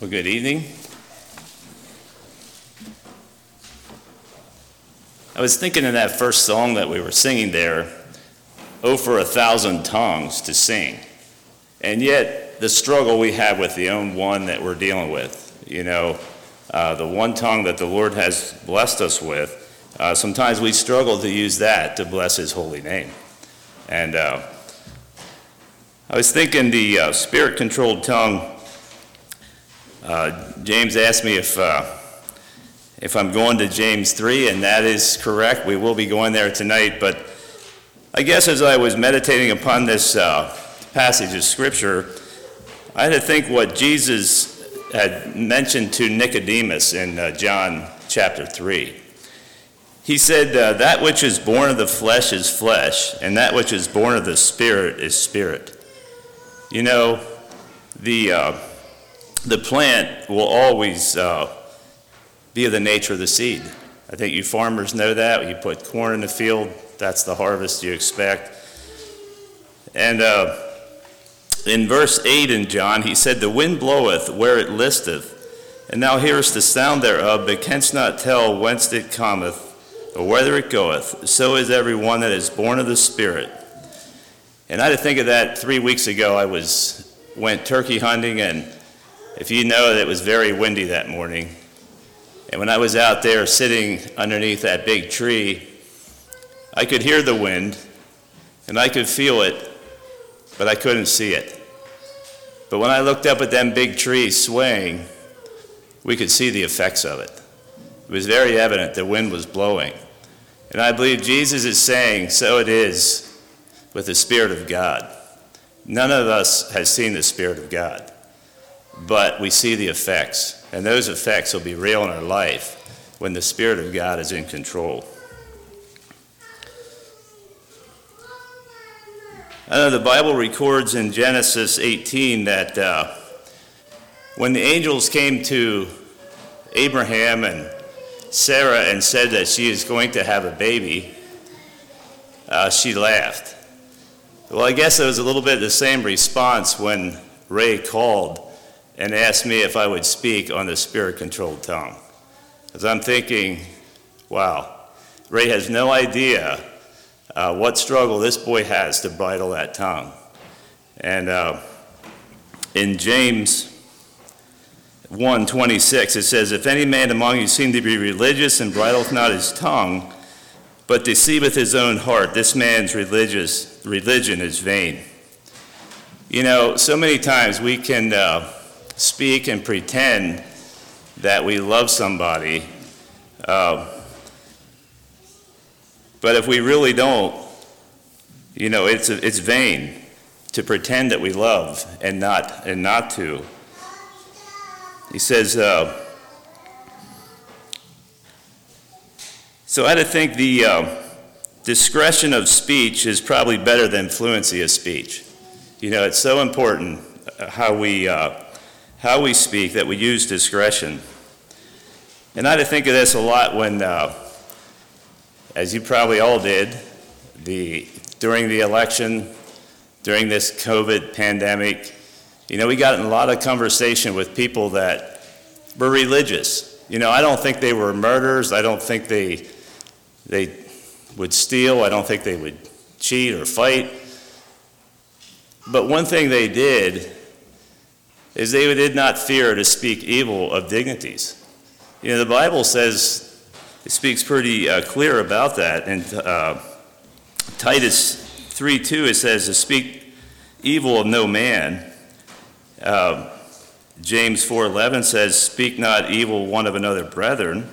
Well, good evening. I was thinking in that first song that we were singing there, Oh, for a thousand tongues to sing. And yet, the struggle we have with the own one that we're dealing with, you know, uh, the one tongue that the Lord has blessed us with, uh, sometimes we struggle to use that to bless His holy name. And uh, I was thinking the uh, spirit controlled tongue uh, James asked me if, uh, if I'm going to James 3, and that is correct. We will be going there tonight. But I guess as I was meditating upon this uh, passage of Scripture, I had to think what Jesus had mentioned to Nicodemus in uh, John chapter 3. He said, uh, That which is born of the flesh is flesh, and that which is born of the Spirit is spirit. You know, the uh, the plant will always uh, be of the nature of the seed. I think you farmers know that. You put corn in the field, that's the harvest you expect. And uh, in verse 8 in John, he said, The wind bloweth where it listeth, and thou hearest the sound thereof, but canst not tell whence it cometh, or whither it goeth. So is every one that is born of the Spirit. And I had to think of that three weeks ago. I was went turkey hunting and if you know that it was very windy that morning, and when I was out there sitting underneath that big tree, I could hear the wind and I could feel it, but I couldn't see it. But when I looked up at them big trees swaying, we could see the effects of it. It was very evident the wind was blowing. And I believe Jesus is saying, so it is with the Spirit of God. None of us has seen the Spirit of God but we see the effects. And those effects will be real in our life when the Spirit of God is in control. I know the Bible records in Genesis 18 that uh, when the angels came to Abraham and Sarah and said that she is going to have a baby, uh, she laughed. Well, I guess it was a little bit the same response when Ray called and asked me if I would speak on the spirit controlled tongue. As I'm thinking, wow, Ray has no idea uh, what struggle this boy has to bridle that tongue. And uh, in James 1:26 it says, "If any man among you seem to be religious and bridleth not his tongue, but deceiveth his own heart, this man's religious religion is vain." You know, so many times we can uh, speak and pretend that we love somebody. Uh, but if we really don't, you know, it's, it's vain to pretend that we love and not, and not to. He says, uh, so I think the uh, discretion of speech is probably better than fluency of speech. You know, it's so important how we uh, how we speak, that we use discretion. And I had to think of this a lot when, uh, as you probably all did, the, during the election, during this COVID pandemic, you know, we got in a lot of conversation with people that were religious. You know, I don't think they were murderers. I don't think they, they would steal. I don't think they would cheat or fight. But one thing they did is they did not fear to speak evil of dignities. You know, the Bible says, it speaks pretty uh, clear about that. In uh, Titus 3 2, it says, to speak evil of no man. Uh, James 4:11 says, "Speak not evil one of another, brethren."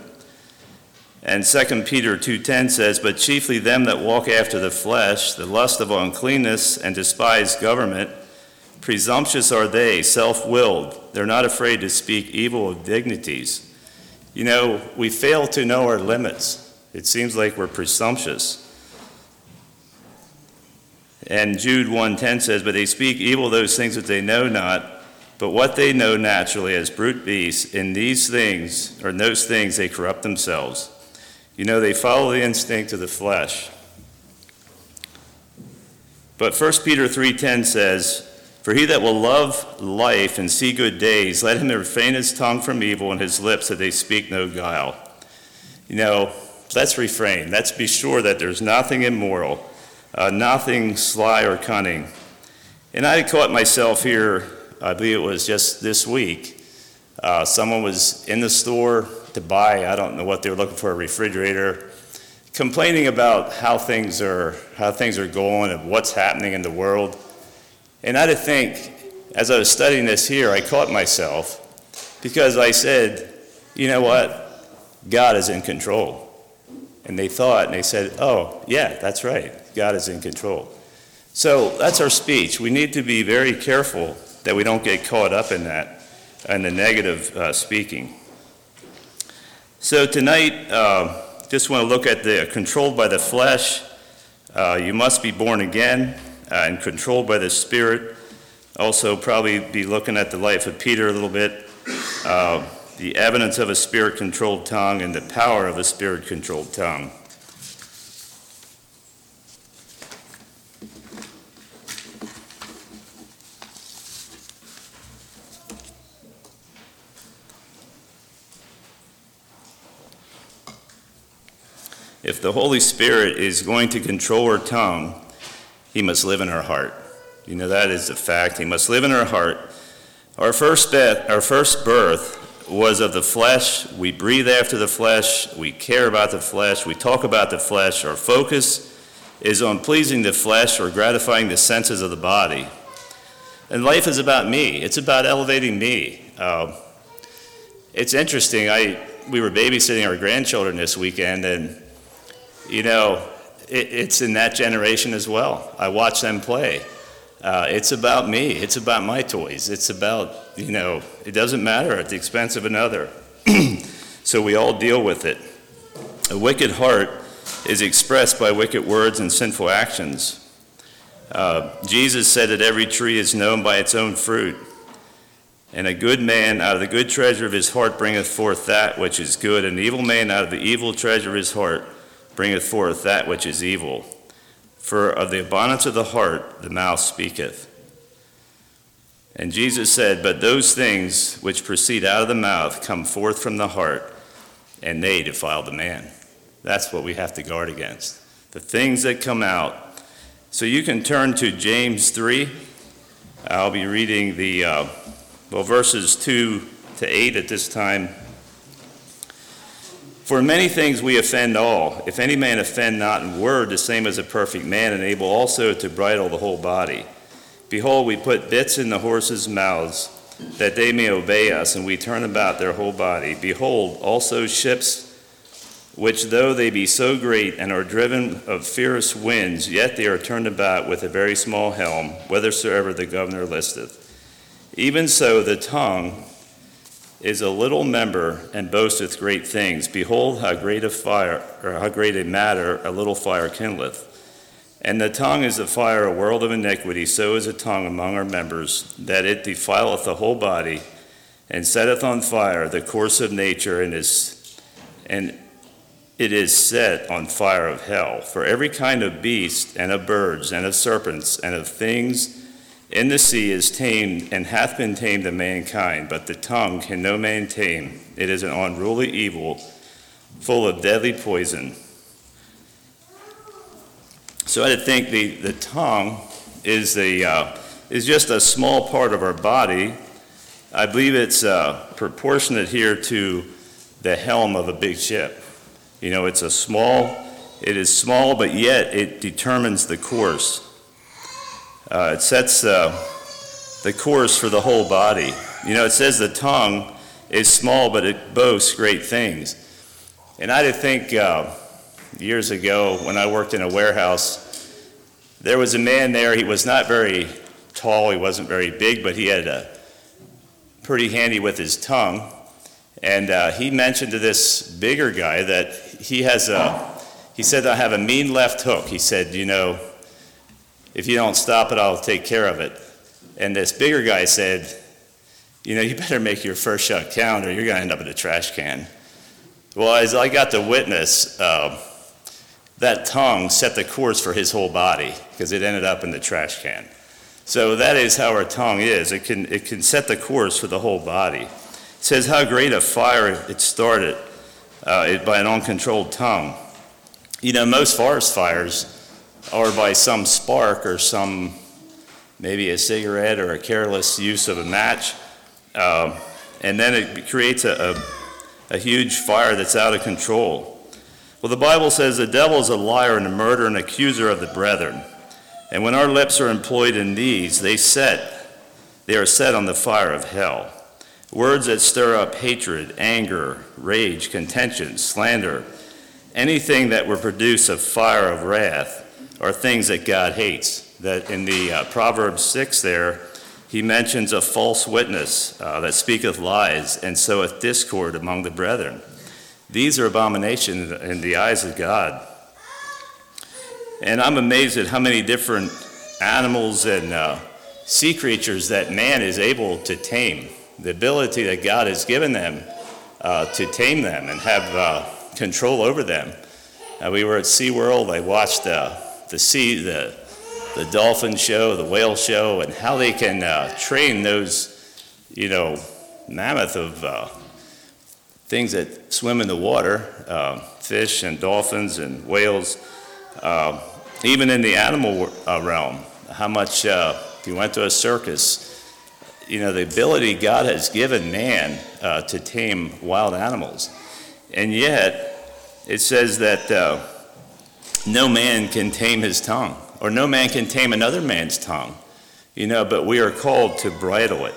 And 2 Peter 2:10 says, "But chiefly them that walk after the flesh, the lust of uncleanness, and despise government, Presumptuous are they, self willed. They're not afraid to speak evil of dignities. You know, we fail to know our limits. It seems like we're presumptuous. And Jude 1:10 says, "But they speak evil those things that they know not, but what they know naturally as brute beasts, in these things or in those things they corrupt themselves. You know, they follow the instinct of the flesh." But 1 Peter 3:10 says, For he that will love life and see good days, let him refrain his tongue from evil and his lips that they speak no guile. You know, let's refrain. Let's be sure that there's nothing immoral, uh, nothing sly or cunning. And I caught myself here, I believe it was just this week. Uh, someone was in the store to buy, I don't know what they were looking for, a refrigerator, complaining about how things are, how things are going and what's happening in the world. And I had to think, as I was studying this here, I caught myself because I said, you know what? God is in control. And they thought, and they said, oh, yeah, that's right. God is in control. So that's our speech. We need to be very careful that we don't get caught up in that, in the negative uh, speaking. So tonight, uh, just want to look at the controlled by the flesh. Uh, you must be born again uh, and controlled by the Spirit. Also, probably be looking at the life of Peter a little bit, uh, the evidence of a spirit controlled tongue, and the power of a spirit controlled tongue. If the Holy Spirit is going to control our tongue, he must live in our heart. You know, that is a fact. He must live in our heart. Our first, bet, our first birth was of the flesh. We breathe after the flesh. We care about the flesh. We talk about the flesh. Our focus is on pleasing the flesh or gratifying the senses of the body. And life is about me. It's about elevating me. Uh, it's interesting. I we were babysitting our grandchildren this weekend, and you know, it, it's in that generation as well. I watch them play. Uh, it's about me. It's about my toys. It's about, you know, it doesn't matter at the expense of another. so we all deal with it. A wicked heart is expressed by wicked words and sinful actions. Uh, Jesus said that every tree is known by its own fruit. And a good man out of the good treasure of his heart bringeth forth that which is good, and an evil man out of the evil treasure of his heart bringeth forth that which is evil. For of the abundance of the heart the mouth speaketh. And Jesus said, But those things which proceed out of the mouth come forth from the heart, and they defile the man. That's what we have to guard against. The things that come out. So you can turn to James 3. I'll be reading the, uh, well, verses 2 to 8 at this time. For many things we offend all. If any man offend not in word, the same as a perfect man, and able also to bridle the whole body. Behold, we put bits in the horses' mouths, that they may obey us, and we turn about their whole body. Behold, also ships, which though they be so great and are driven of fierce winds, yet they are turned about with a very small helm, whithersoever the governor listeth. Even so, the tongue is a little member and boasteth great things. Behold, how great a fire, or how great a matter a little fire kindleth. And the tongue is a fire, a world of iniquity. So is a tongue among our members, that it defileth the whole body, and setteth on fire the course of nature, and is and it is set on fire of hell. For every kind of beast, and of birds, and of serpents, and of things in the sea is tamed and hath been tamed of mankind, but the tongue can no man tame. It is an unruly evil, full of deadly poison. So I think the, the tongue is, the, uh, is just a small part of our body. I believe it's uh, proportionate here to the helm of a big ship. You know, it's a small, it is small, but yet it determines the course. Uh, it sets uh, the course for the whole body. You know, it says the tongue is small, but it boasts great things. And I did think uh, years ago when I worked in a warehouse, there was a man there. He was not very tall, he wasn't very big, but he had a pretty handy with his tongue. And uh, he mentioned to this bigger guy that he has a, he said, I have a mean left hook. He said, you know, if you don't stop it, I'll take care of it. And this bigger guy said, You know, you better make your first shot count or you're going to end up in a trash can. Well, as I got to witness, uh, that tongue set the course for his whole body because it ended up in the trash can. So that is how our tongue is. It can, it can set the course for the whole body. It says how great a fire it started uh, it, by an uncontrolled tongue. You know, most forest fires are by some spark or some, maybe a cigarette or a careless use of a match. Uh, and then it creates a, a, a huge fire that's out of control. Well, the Bible says the devil is a liar and a murderer and accuser of the brethren. And when our lips are employed in these, they set, they are set on the fire of hell. Words that stir up hatred, anger, rage, contention, slander, anything that will produce a fire of wrath are things that God hates. That in the uh, Proverbs 6 there, he mentions a false witness uh, that speaketh lies and soweth discord among the brethren. These are abominations in the eyes of God. And I'm amazed at how many different animals and uh, sea creatures that man is able to tame. The ability that God has given them uh, to tame them and have uh, control over them. Uh, we were at SeaWorld. I watched uh, the sea, the, the dolphin show, the whale show, and how they can uh, train those, you know, mammoth of uh, things that swim in the water, uh, fish and dolphins and whales, uh, even in the animal uh, realm. How much, uh, if you went to a circus, you know, the ability God has given man to tame wild animals. And yet, it says that no man can tame his tongue, or no man can tame another man's tongue, you know, but we are called to bridle it,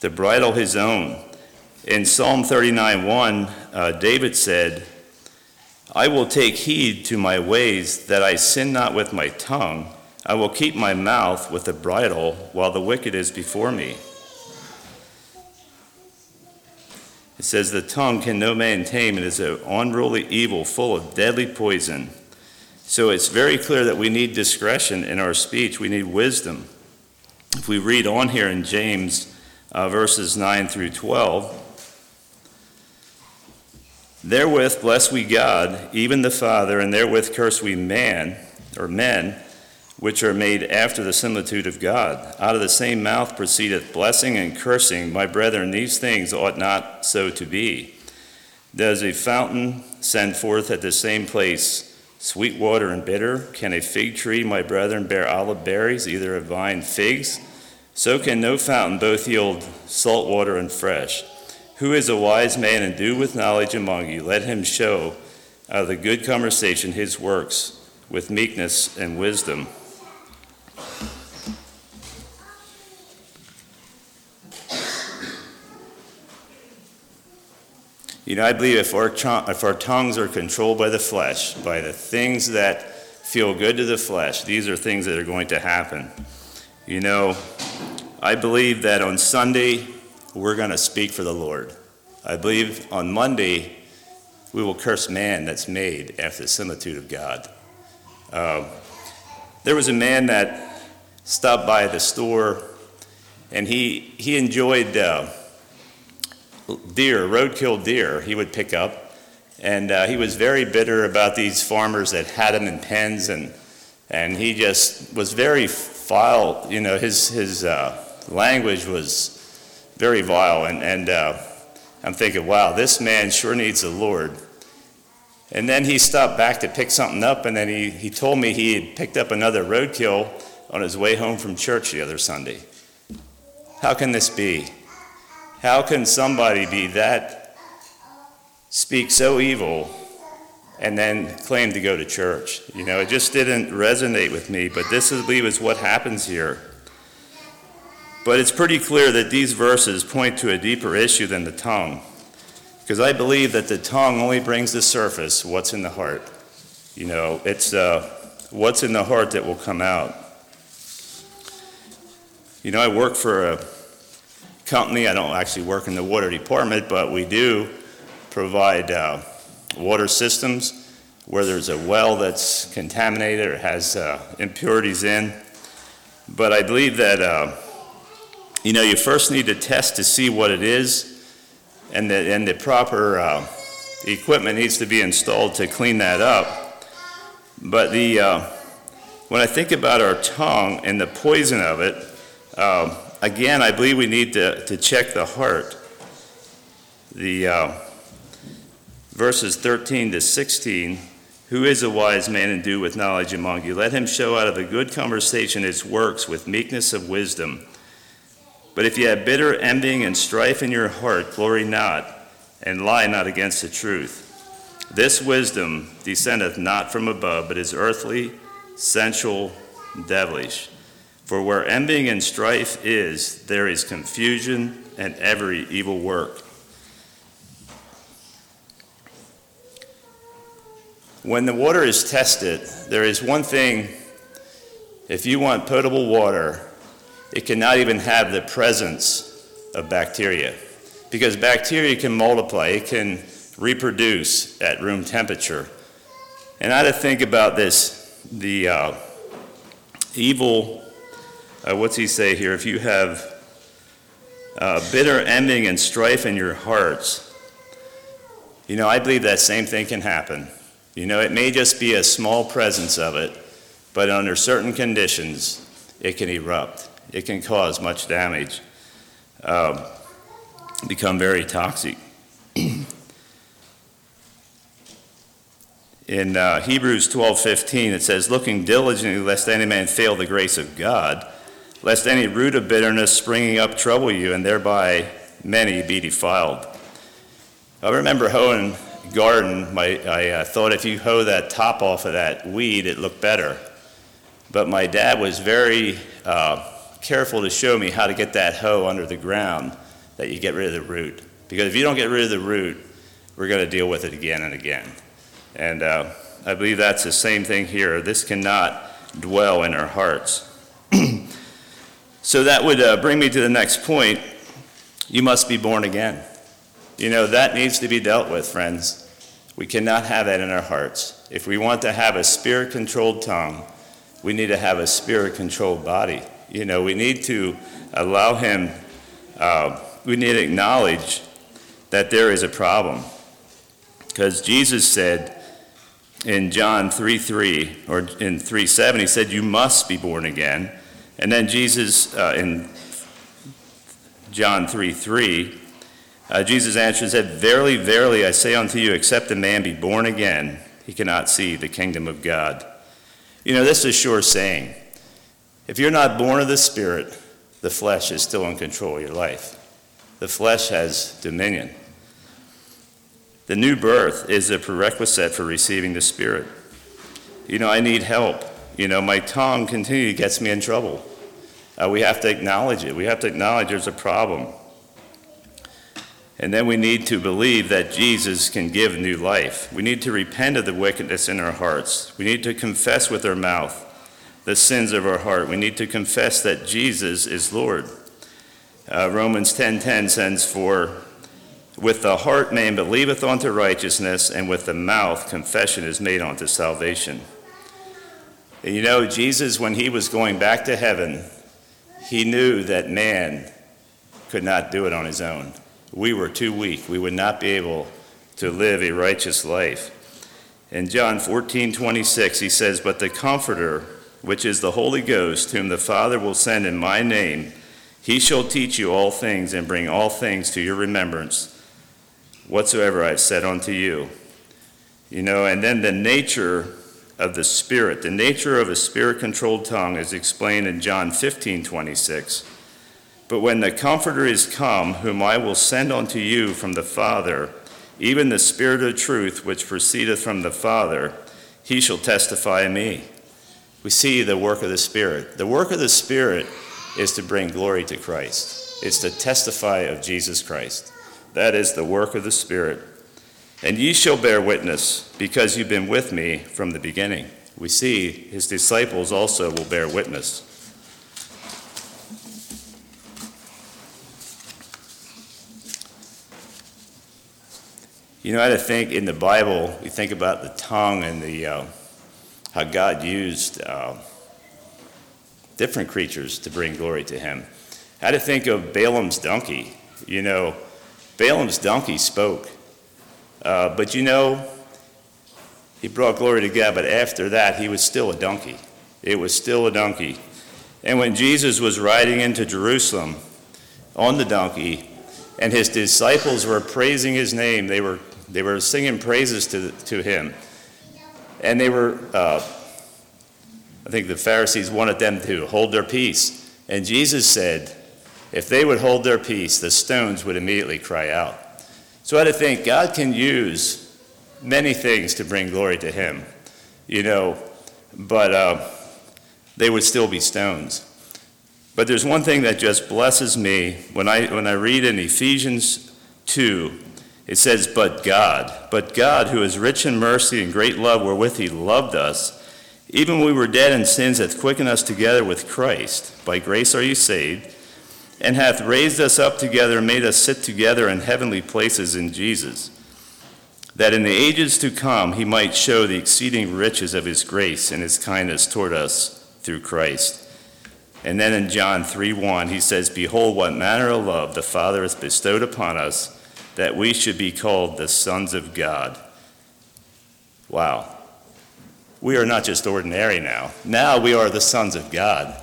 to bridle his own. In Psalm 39 1, uh, David said, I will take heed to my ways that I sin not with my tongue. I will keep my mouth with a bridle while the wicked is before me. It says, The tongue can no man tame. It is an unruly evil full of deadly poison. So it's very clear that we need discretion in our speech, we need wisdom. If we read on here in James uh, verses 9 through 12, Therewith bless we God, even the Father, and therewith curse we man, or men, which are made after the similitude of God. Out of the same mouth proceedeth blessing and cursing. My brethren, these things ought not so to be. Does a fountain send forth at the same place Sweet water and bitter. Can a fig tree, my brethren, bear olive berries, either a vine figs? So can no fountain both yield salt water and fresh. Who is a wise man and do with knowledge among you? Let him show out of the good conversation his works with meekness and wisdom. You know, I believe if our, if our tongues are controlled by the flesh, by the things that feel good to the flesh, these are things that are going to happen. You know, I believe that on Sunday, we're going to speak for the Lord. I believe on Monday, we will curse man that's made after the similitude of God. Uh, there was a man that stopped by the store, and he, he enjoyed. Uh, deer, roadkill deer, he would pick up. And uh, he was very bitter about these farmers that had him in pens, and, and he just was very vile. You know, his, his uh, language was very vile. And, and uh, I'm thinking, wow, this man sure needs the Lord. And then he stopped back to pick something up, and then he, he told me he had picked up another roadkill on his way home from church the other Sunday. How can this be? How can somebody be that, speak so evil, and then claim to go to church? You know, it just didn't resonate with me, but this, I believe, is what happens here. But it's pretty clear that these verses point to a deeper issue than the tongue. Because I believe that the tongue only brings to surface what's in the heart. You know, it's uh, what's in the heart that will come out. You know, I work for a company. I don't actually work in the water department, but we do provide uh, water systems where there's a well that's contaminated or has uh, impurities in. But I believe that, uh, you know, you first need to test to see what it is, and the, and the proper uh, equipment needs to be installed to clean that up. But the, uh, when I think about our tongue and the poison of it, um, again, I believe we need to, to check the heart. The uh, verses 13 to 16 Who is a wise man and do with knowledge among you? Let him show out of a good conversation his works with meekness of wisdom. But if you have bitter envying and strife in your heart, glory not, and lie not against the truth. This wisdom descendeth not from above, but is earthly, sensual, devilish. For where envying and strife is, there is confusion and every evil work. When the water is tested, there is one thing if you want potable water, it cannot even have the presence of bacteria because bacteria can multiply, it can reproduce at room temperature. And I had to think about this the uh, evil, uh, what's he say here? If you have uh, bitter envying and strife in your hearts, you know, I believe that same thing can happen. You know, it may just be a small presence of it, but under certain conditions, it can erupt. It can cause much damage, um, become very toxic. In uh, Hebrews 12:15 it says, "Looking diligently lest any man fail the grace of God, lest any root of bitterness springing up trouble you, and thereby many be defiled." I remember hoeing garden. My, I uh, thought if you hoe that top off of that weed, it looked better. But my dad was very uh, careful to show me how to get that hoe under the ground, that you get rid of the root. Because if you don't get rid of the root, we're going to deal with it again and again. And uh, I believe that's the same thing here. This cannot dwell in our hearts. So that would uh, bring me to the next point. You must be born again. You know, that needs to be dealt with, friends. We cannot have that in our hearts. If we want to have a spirit controlled tongue, we need to have a spirit controlled body. You know, we need to allow Him, uh, we need to acknowledge that there is a problem. Because Jesus said, in John 3 3 or in 3 7, he said, You must be born again. And then Jesus uh, in John 3 3, uh, Jesus answered and said, Verily, verily, I say unto you, except a man be born again, he cannot see the kingdom of God. You know, this is a sure saying. If you're not born of the Spirit, the flesh is still in control of your life. The flesh has dominion. The new birth is a prerequisite for receiving the Spirit. You know, I need help. You know, my tongue continually gets me in trouble. Uh, we have to acknowledge it. We have to acknowledge there's a problem. And then we need to believe that Jesus can give new life. We need to repent of the wickedness in our hearts. We need to confess with our mouth the sins of our heart. We need to confess that Jesus is Lord. Uh, Romans 10:10 says, "For with the heart man believeth unto righteousness, and with the mouth confession is made unto salvation. And you know, Jesus, when he was going back to heaven, he knew that man could not do it on his own. We were too weak. We would not be able to live a righteous life. In John 14, 26, he says, But the Comforter, which is the Holy Ghost, whom the Father will send in my name, he shall teach you all things and bring all things to your remembrance whatsoever I've said unto you. You know, and then the nature of the Spirit, the nature of a spirit controlled tongue is explained in John 15 26. But when the Comforter is come, whom I will send unto you from the Father, even the Spirit of truth which proceedeth from the Father, he shall testify me. We see the work of the Spirit. The work of the Spirit is to bring glory to Christ, it's to testify of Jesus Christ. That is the work of the Spirit. And ye shall bear witness, because you've been with me from the beginning. We see his disciples also will bear witness. You know, I to think in the Bible, we think about the tongue and the, uh, how God used uh, different creatures to bring glory to him. I had to think of Balaam's donkey. You know, Balaam's donkey spoke. Uh, but you know, he brought glory to God, but after that, he was still a donkey. It was still a donkey. And when Jesus was riding into Jerusalem on the donkey, and his disciples were praising his name, they were, they were singing praises to, to him. And they were, uh, I think the Pharisees wanted them to hold their peace. And Jesus said, if they would hold their peace, the stones would immediately cry out. So I had to think God can use many things to bring glory to him, you know, but. Uh, they would still be stones. But there's one thing that just blesses me when I, when I read in Ephesians 2, it says, But God, but God, who is rich in mercy and great love wherewith he loved us, even we were dead in sins, hath quickened us together with Christ. By grace are you saved, and hath raised us up together and made us sit together in heavenly places in Jesus, that in the ages to come he might show the exceeding riches of his grace and his kindness toward us through Christ. And then in John 3 1, he says, Behold, what manner of love the Father hath bestowed upon us, that we should be called the sons of God. Wow. We are not just ordinary now. Now we are the sons of God.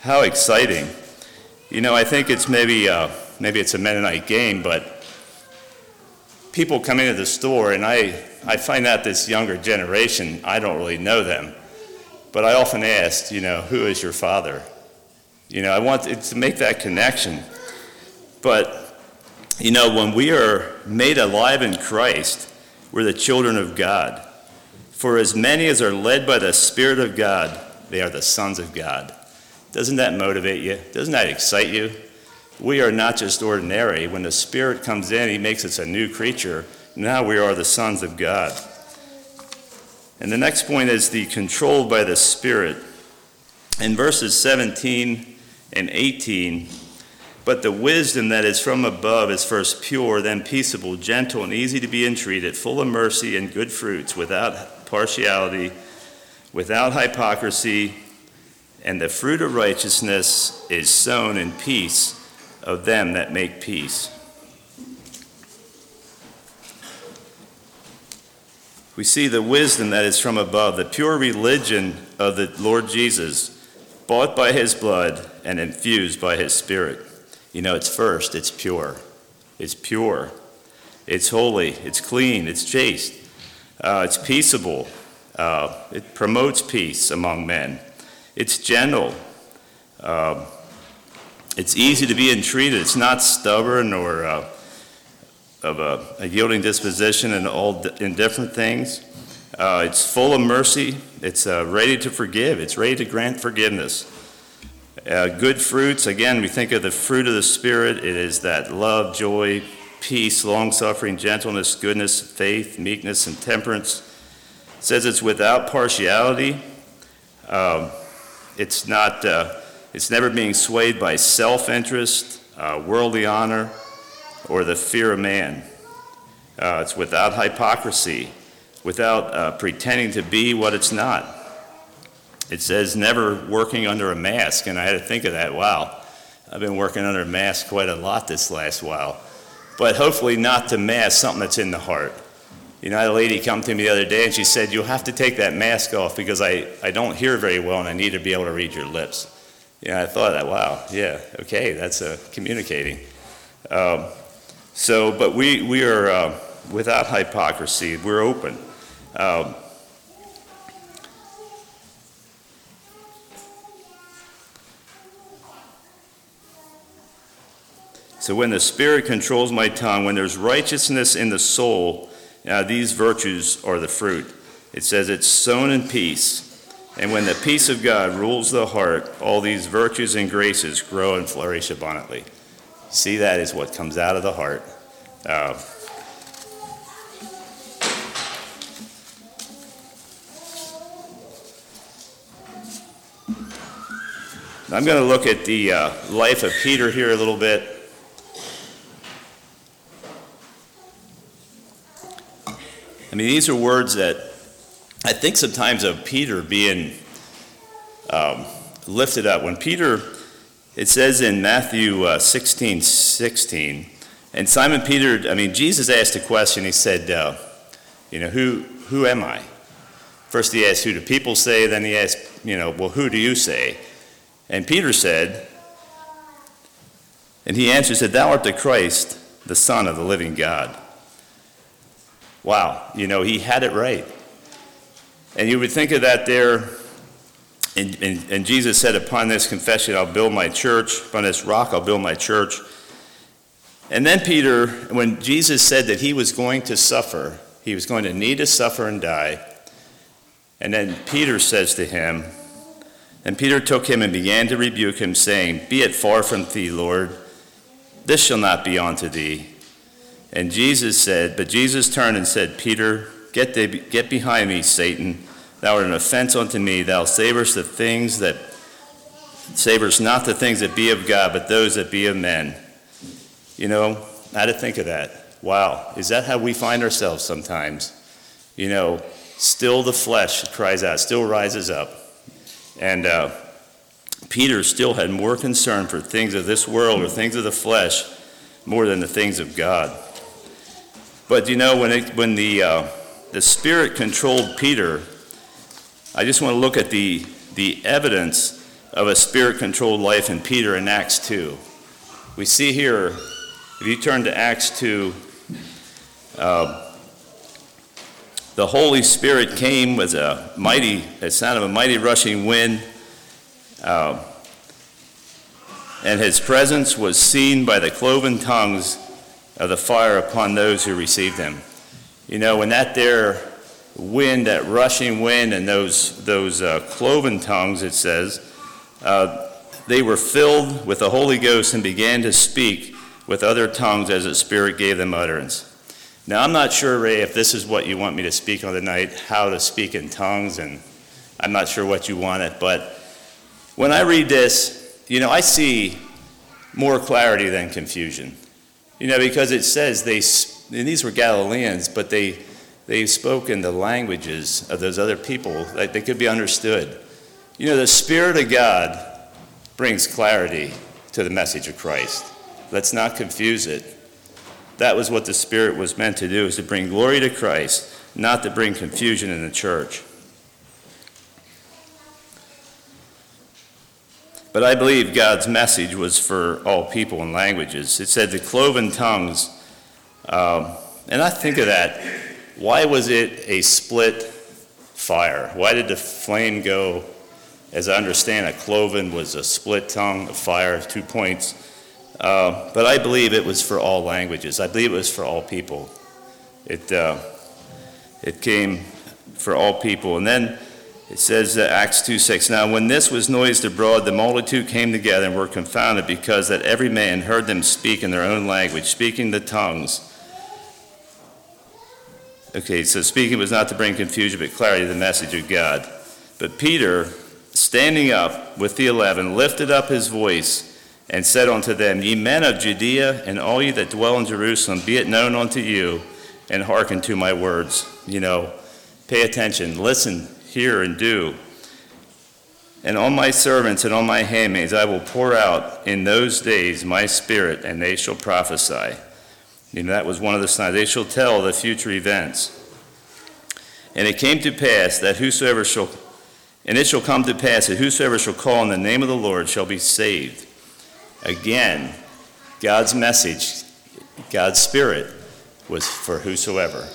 How exciting. You know, I think it's maybe, uh, maybe it's a Mennonite game, but people come into the store, and I, I find out this younger generation, I don't really know them. But I often ask, you know, who is your father? You know, I want to make that connection. But, you know, when we are made alive in Christ, we're the children of God. For as many as are led by the Spirit of God, they are the sons of God. Doesn't that motivate you? Doesn't that excite you? We are not just ordinary. When the Spirit comes in, He makes us a new creature. Now we are the sons of God. And the next point is the controlled by the Spirit. In verses 17 and 18, but the wisdom that is from above is first pure, then peaceable, gentle, and easy to be entreated, full of mercy and good fruits, without partiality, without hypocrisy, and the fruit of righteousness is sown in peace of them that make peace. we see the wisdom that is from above, the pure religion of the Lord Jesus, bought by his blood and infused by his spirit. You know, it's first, it's pure. It's pure. It's holy. It's clean. It's chaste. Uh, it's peaceable. Uh, it promotes peace among men. It's gentle. Uh, it's easy to be entreated. It's not stubborn or uh, of a, a yielding disposition in all in different things. Uh, it's full of mercy. It's uh, ready to forgive. It's ready to grant forgiveness. Uh, good fruits, again, we think of the fruit of the Spirit. It is that love, joy, peace, long suffering, gentleness, goodness, faith, meekness, and temperance. It says it's without partiality. Um, it's not. Uh, it's never being swayed by self interest, uh, worldly honor, or the fear of man. Uh, it's without hypocrisy, without uh, pretending to be what it's not. It says never working under a mask, and I had to think of that. Wow, I've been working under a mask quite a lot this last while. But hopefully, not to mask something that's in the heart. You know, I had a lady come to me the other day and she said, You'll have to take that mask off because I, I don't hear very well and I need to be able to read your lips. Yeah, I thought that, wow, yeah, okay, that's uh, communicating. Um, so, but we, we are uh, without hypocrisy, we're open. Um, so, when the Spirit controls my tongue, when there's righteousness in the soul, uh, these virtues are the fruit. It says it's sown in peace. And when the peace of God rules the heart, all these virtues and graces grow and flourish abundantly. See, that is what comes out of the heart. Uh, I'm going to look at the uh, life of Peter here a little bit. I mean, these are words that I think sometimes of Peter being um, lifted up. When Peter it says in Matthew uh, 16, 16, and Simon Peter, I mean, Jesus asked a question. He said, uh, You know, who, who am I? First he asked, Who do people say? Then he asked, you know, well, who do you say? And Peter said, and he answered, said, Thou art the Christ, the Son of the living God. Wow, you know, he had it right. And you would think of that there, and, and, and Jesus said, Upon this confession, I'll build my church. Upon this rock, I'll build my church. And then Peter, when Jesus said that he was going to suffer, he was going to need to suffer and die. And then Peter says to him, and Peter took him and began to rebuke him, saying, Be it far from thee, Lord, this shall not be unto thee. And Jesus said, But Jesus turned and said, Peter, get, thee, get behind me, Satan. Thou art an offense unto me. Thou savorest the things that savorest not the things that be of God, but those that be of men. You know, I had to think of that. Wow, is that how we find ourselves sometimes? You know, still the flesh cries out, still rises up. And uh, Peter still had more concern for things of this world or things of the flesh more than the things of God. But you know, when, it, when the, uh, the Spirit controlled Peter, I just want to look at the, the evidence of a Spirit controlled life in Peter in Acts 2. We see here, if you turn to Acts 2, uh, the Holy Spirit came with a mighty, a sound of a mighty rushing wind, uh, and his presence was seen by the cloven tongues of the fire upon those who received him. You know, when that there wind, that rushing wind, and those those uh, cloven tongues, it says, uh, they were filled with the Holy Ghost and began to speak with other tongues as the Spirit gave them utterance. Now, I'm not sure, Ray, if this is what you want me to speak on tonight, how to speak in tongues, and I'm not sure what you want it, but when I read this, you know, I see more clarity than confusion. You know, because it says they, and these were Galileans, but they, they spoke in the languages of those other people that they could be understood. You know, the Spirit of God brings clarity to the message of Christ. Let's not confuse it. That was what the Spirit was meant to do, is to bring glory to Christ, not to bring confusion in the church. But I believe God's message was for all people and languages. It said the cloven tongues. Um, and I think of that. Why was it a split fire? Why did the flame go? As I understand, a cloven was a split tongue of fire, two points. Uh, but I believe it was for all languages. I believe it was for all people. It, uh, it came for all people. And then it says, uh, Acts 2 6. Now, when this was noised abroad, the multitude came together and were confounded because that every man heard them speak in their own language, speaking the tongues. Okay, so speaking was not to bring confusion, but clarity to the message of God. But Peter, standing up with the eleven, lifted up his voice and said unto them, Ye men of Judea, and all ye that dwell in Jerusalem, be it known unto you, and hearken to my words. You know, pay attention, listen, hear, and do. And on my servants and on my handmaids I will pour out in those days my spirit, and they shall prophesy. Know, that was one of the signs. They shall tell the future events. And it came to pass that whosoever shall, and it shall come to pass that whosoever shall call on the name of the Lord shall be saved. Again, God's message, God's Spirit, was for whosoever.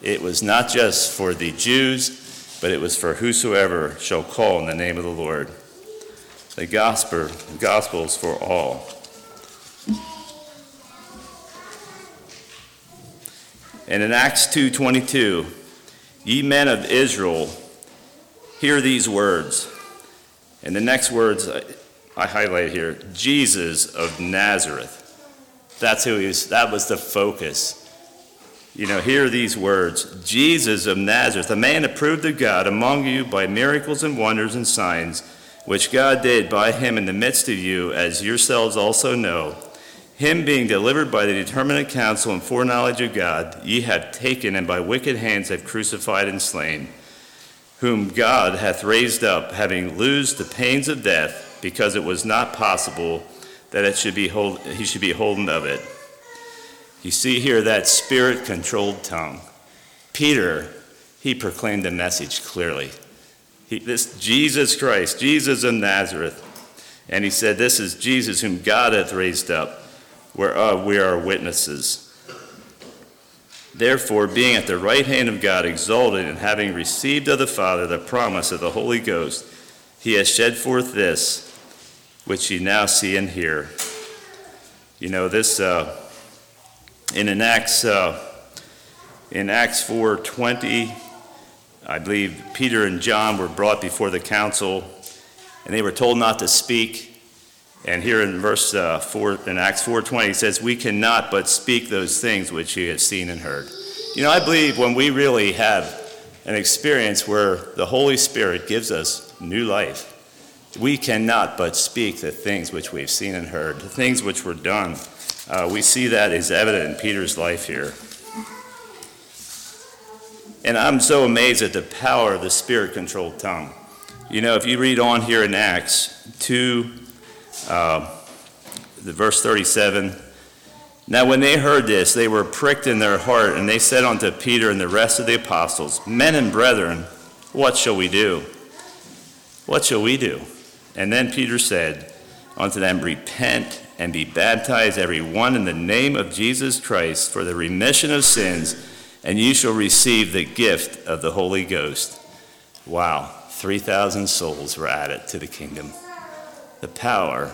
It was not just for the Jews, but it was for whosoever shall call in the name of the Lord. The gospel, the gospel is for all. And in Acts 2:22, ye men of Israel, hear these words. And the next words I highlight here Jesus of Nazareth. That's who he was, that was the focus. You know, hear these words Jesus of Nazareth, a man approved of God among you by miracles and wonders and signs, which God did by him in the midst of you, as yourselves also know. Him being delivered by the determinate counsel and foreknowledge of God, ye have taken and by wicked hands have crucified and slain, whom God hath raised up, having loosed the pains of death because it was not possible that it should be hold, he should be holden of it. You see here that spirit controlled tongue. Peter, he proclaimed the message clearly. He, this Jesus Christ, Jesus of Nazareth. And he said, This is Jesus whom God hath raised up, whereof we are witnesses. Therefore, being at the right hand of God, exalted, and having received of the Father the promise of the Holy Ghost, he has shed forth this, which ye now see and hear. You know, this, uh, in Acts, uh, in Acts 4.20, I believe Peter and John were brought before the council, and they were told not to speak. And here in verse uh, 4, in Acts 4.20, he says, We cannot but speak those things which you have seen and heard. You know, I believe when we really have an experience where the Holy Spirit gives us new life, we cannot but speak the things which we've seen and heard, the things which were done. Uh, we see that is evident in Peter's life here. And I'm so amazed at the power of the spirit controlled tongue. You know, if you read on here in Acts 2, uh, the verse 37, now when they heard this, they were pricked in their heart, and they said unto Peter and the rest of the apostles, Men and brethren, what shall we do? What shall we do? And then Peter said unto them, Repent and be baptized, every one, in the name of Jesus Christ for the remission of sins, and you shall receive the gift of the Holy Ghost. Wow, 3,000 souls were added to the kingdom. The power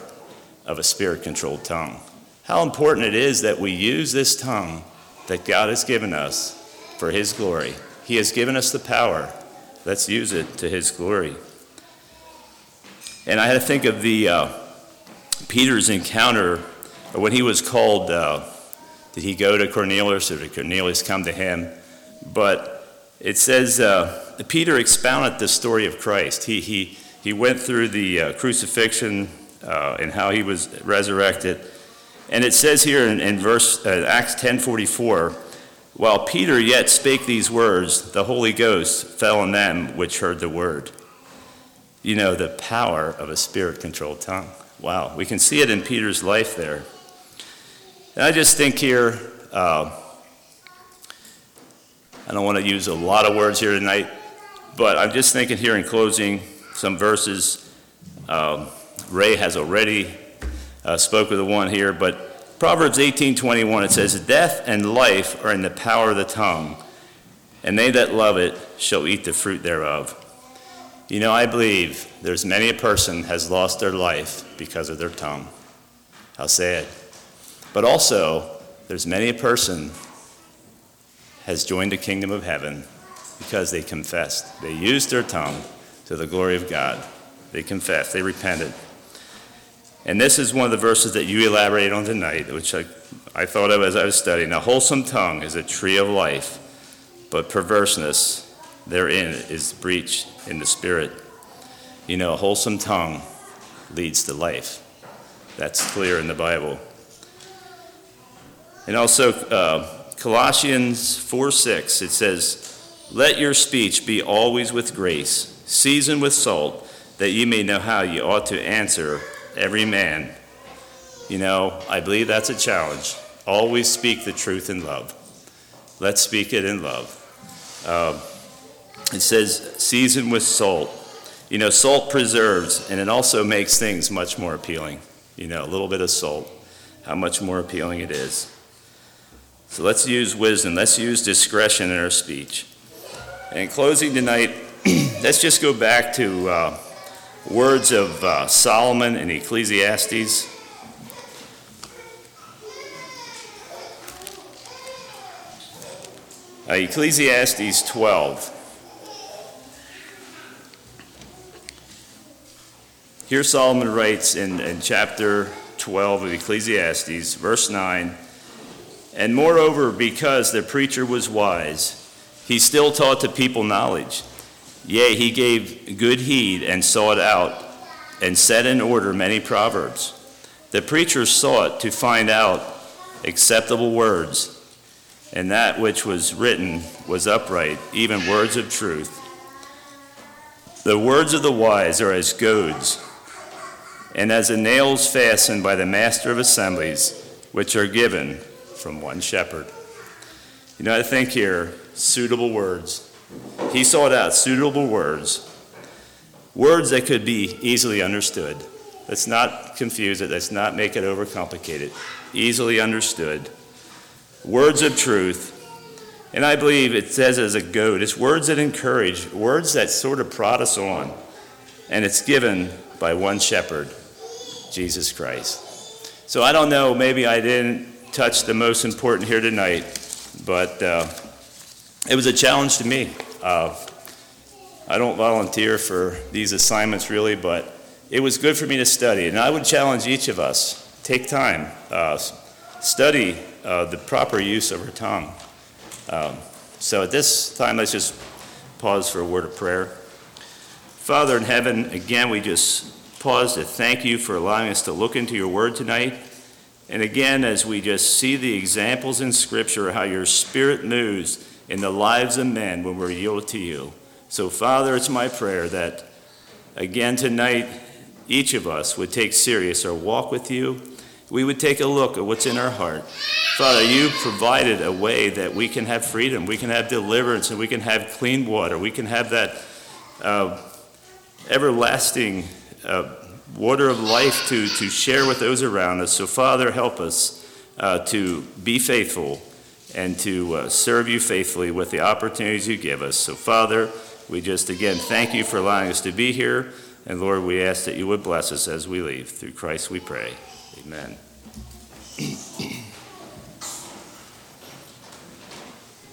of a spirit controlled tongue. How important it is that we use this tongue that God has given us for His glory. He has given us the power. Let's use it to His glory. And I had to think of the uh, Peter's encounter when he was called. Uh, did he go to Cornelius, or did Cornelius come to him? But it says uh, Peter expounded the story of Christ. He he he went through the uh, crucifixion uh, and how he was resurrected. And it says here in, in verse uh, Acts 10:44, while Peter yet spake these words, the Holy Ghost fell on them which heard the word you know, the power of a spirit controlled tongue. Wow, we can see it in Peter's life there. And I just think here, uh, I don't want to use a lot of words here tonight, but I'm just thinking here in closing some verses. Um, Ray has already uh, spoke of the one here, but Proverbs 18:21 it says, "Death and life are in the power of the tongue, and they that love it shall eat the fruit thereof." You know, I believe there's many a person has lost their life because of their tongue. How sad. But also, there's many a person has joined the kingdom of heaven because they confessed. They used their tongue to the glory of God. They confessed. They repented. And this is one of the verses that you elaborate on tonight, which I, I thought of as I was studying. A wholesome tongue is a tree of life, but perverseness therein is breach in the spirit. You know, a wholesome tongue leads to life. That's clear in the Bible. And also, uh, Colossians 4 6, it says, Let your speech be always with grace, seasoned with salt, that ye may know how ye ought to answer every man. You know, I believe that's a challenge. Always speak the truth in love. Let's speak it in love. Uh, it says, seasoned with salt. You know, salt preserves, and it also makes things much more appealing. You know, a little bit of salt, how much more appealing it is. So let's use wisdom, let's use discretion in our speech. And in closing tonight, let's just go back to uh, words of uh, Solomon in Ecclesiastes. Uh, Ecclesiastes 12. Here Solomon writes in, in chapter 12 of Ecclesiastes, verse 9 And moreover, because the preacher was wise, he still taught the people knowledge. Yea, he gave good heed and sought out and set in order many proverbs. The preacher sought to find out acceptable words, and that which was written was upright, even words of truth. The words of the wise are as goads and as the nails fastened by the master of assemblies, which are given from one shepherd. You know, I think here, suitable words. He sought out suitable words Words that could be easily understood. Let's not confuse it. Let's not make it overcomplicated. Easily understood. Words of truth. And I believe it says as a goad, it's words that encourage, words that sort of prod us on. And it's given by one shepherd, Jesus Christ. So I don't know, maybe I didn't touch the most important here tonight, but uh, it was a challenge to me. Uh, I don't volunteer for these assignments really, but it was good for me to study. And I would challenge each of us take time, uh, study uh, the proper use of our tongue. Um, so at this time, let's just pause for a word of prayer. Father in heaven, again, we just pause to thank you for allowing us to look into your word tonight. And again, as we just see the examples in Scripture, how your Spirit moves in the lives of men when we're yielded to you. So, Father, it's my prayer that again tonight, each of us would take serious our walk with you. We would take a look at what's in our heart. Father, you provided a way that we can have freedom, we can have deliverance, and we can have clean water. We can have that uh, everlasting uh, water of life to, to share with those around us. So, Father, help us uh, to be faithful and to uh, serve you faithfully with the opportunities you give us. So, Father, we just again thank you for allowing us to be here. And Lord, we ask that you would bless us as we leave. Through Christ we pray. Amen.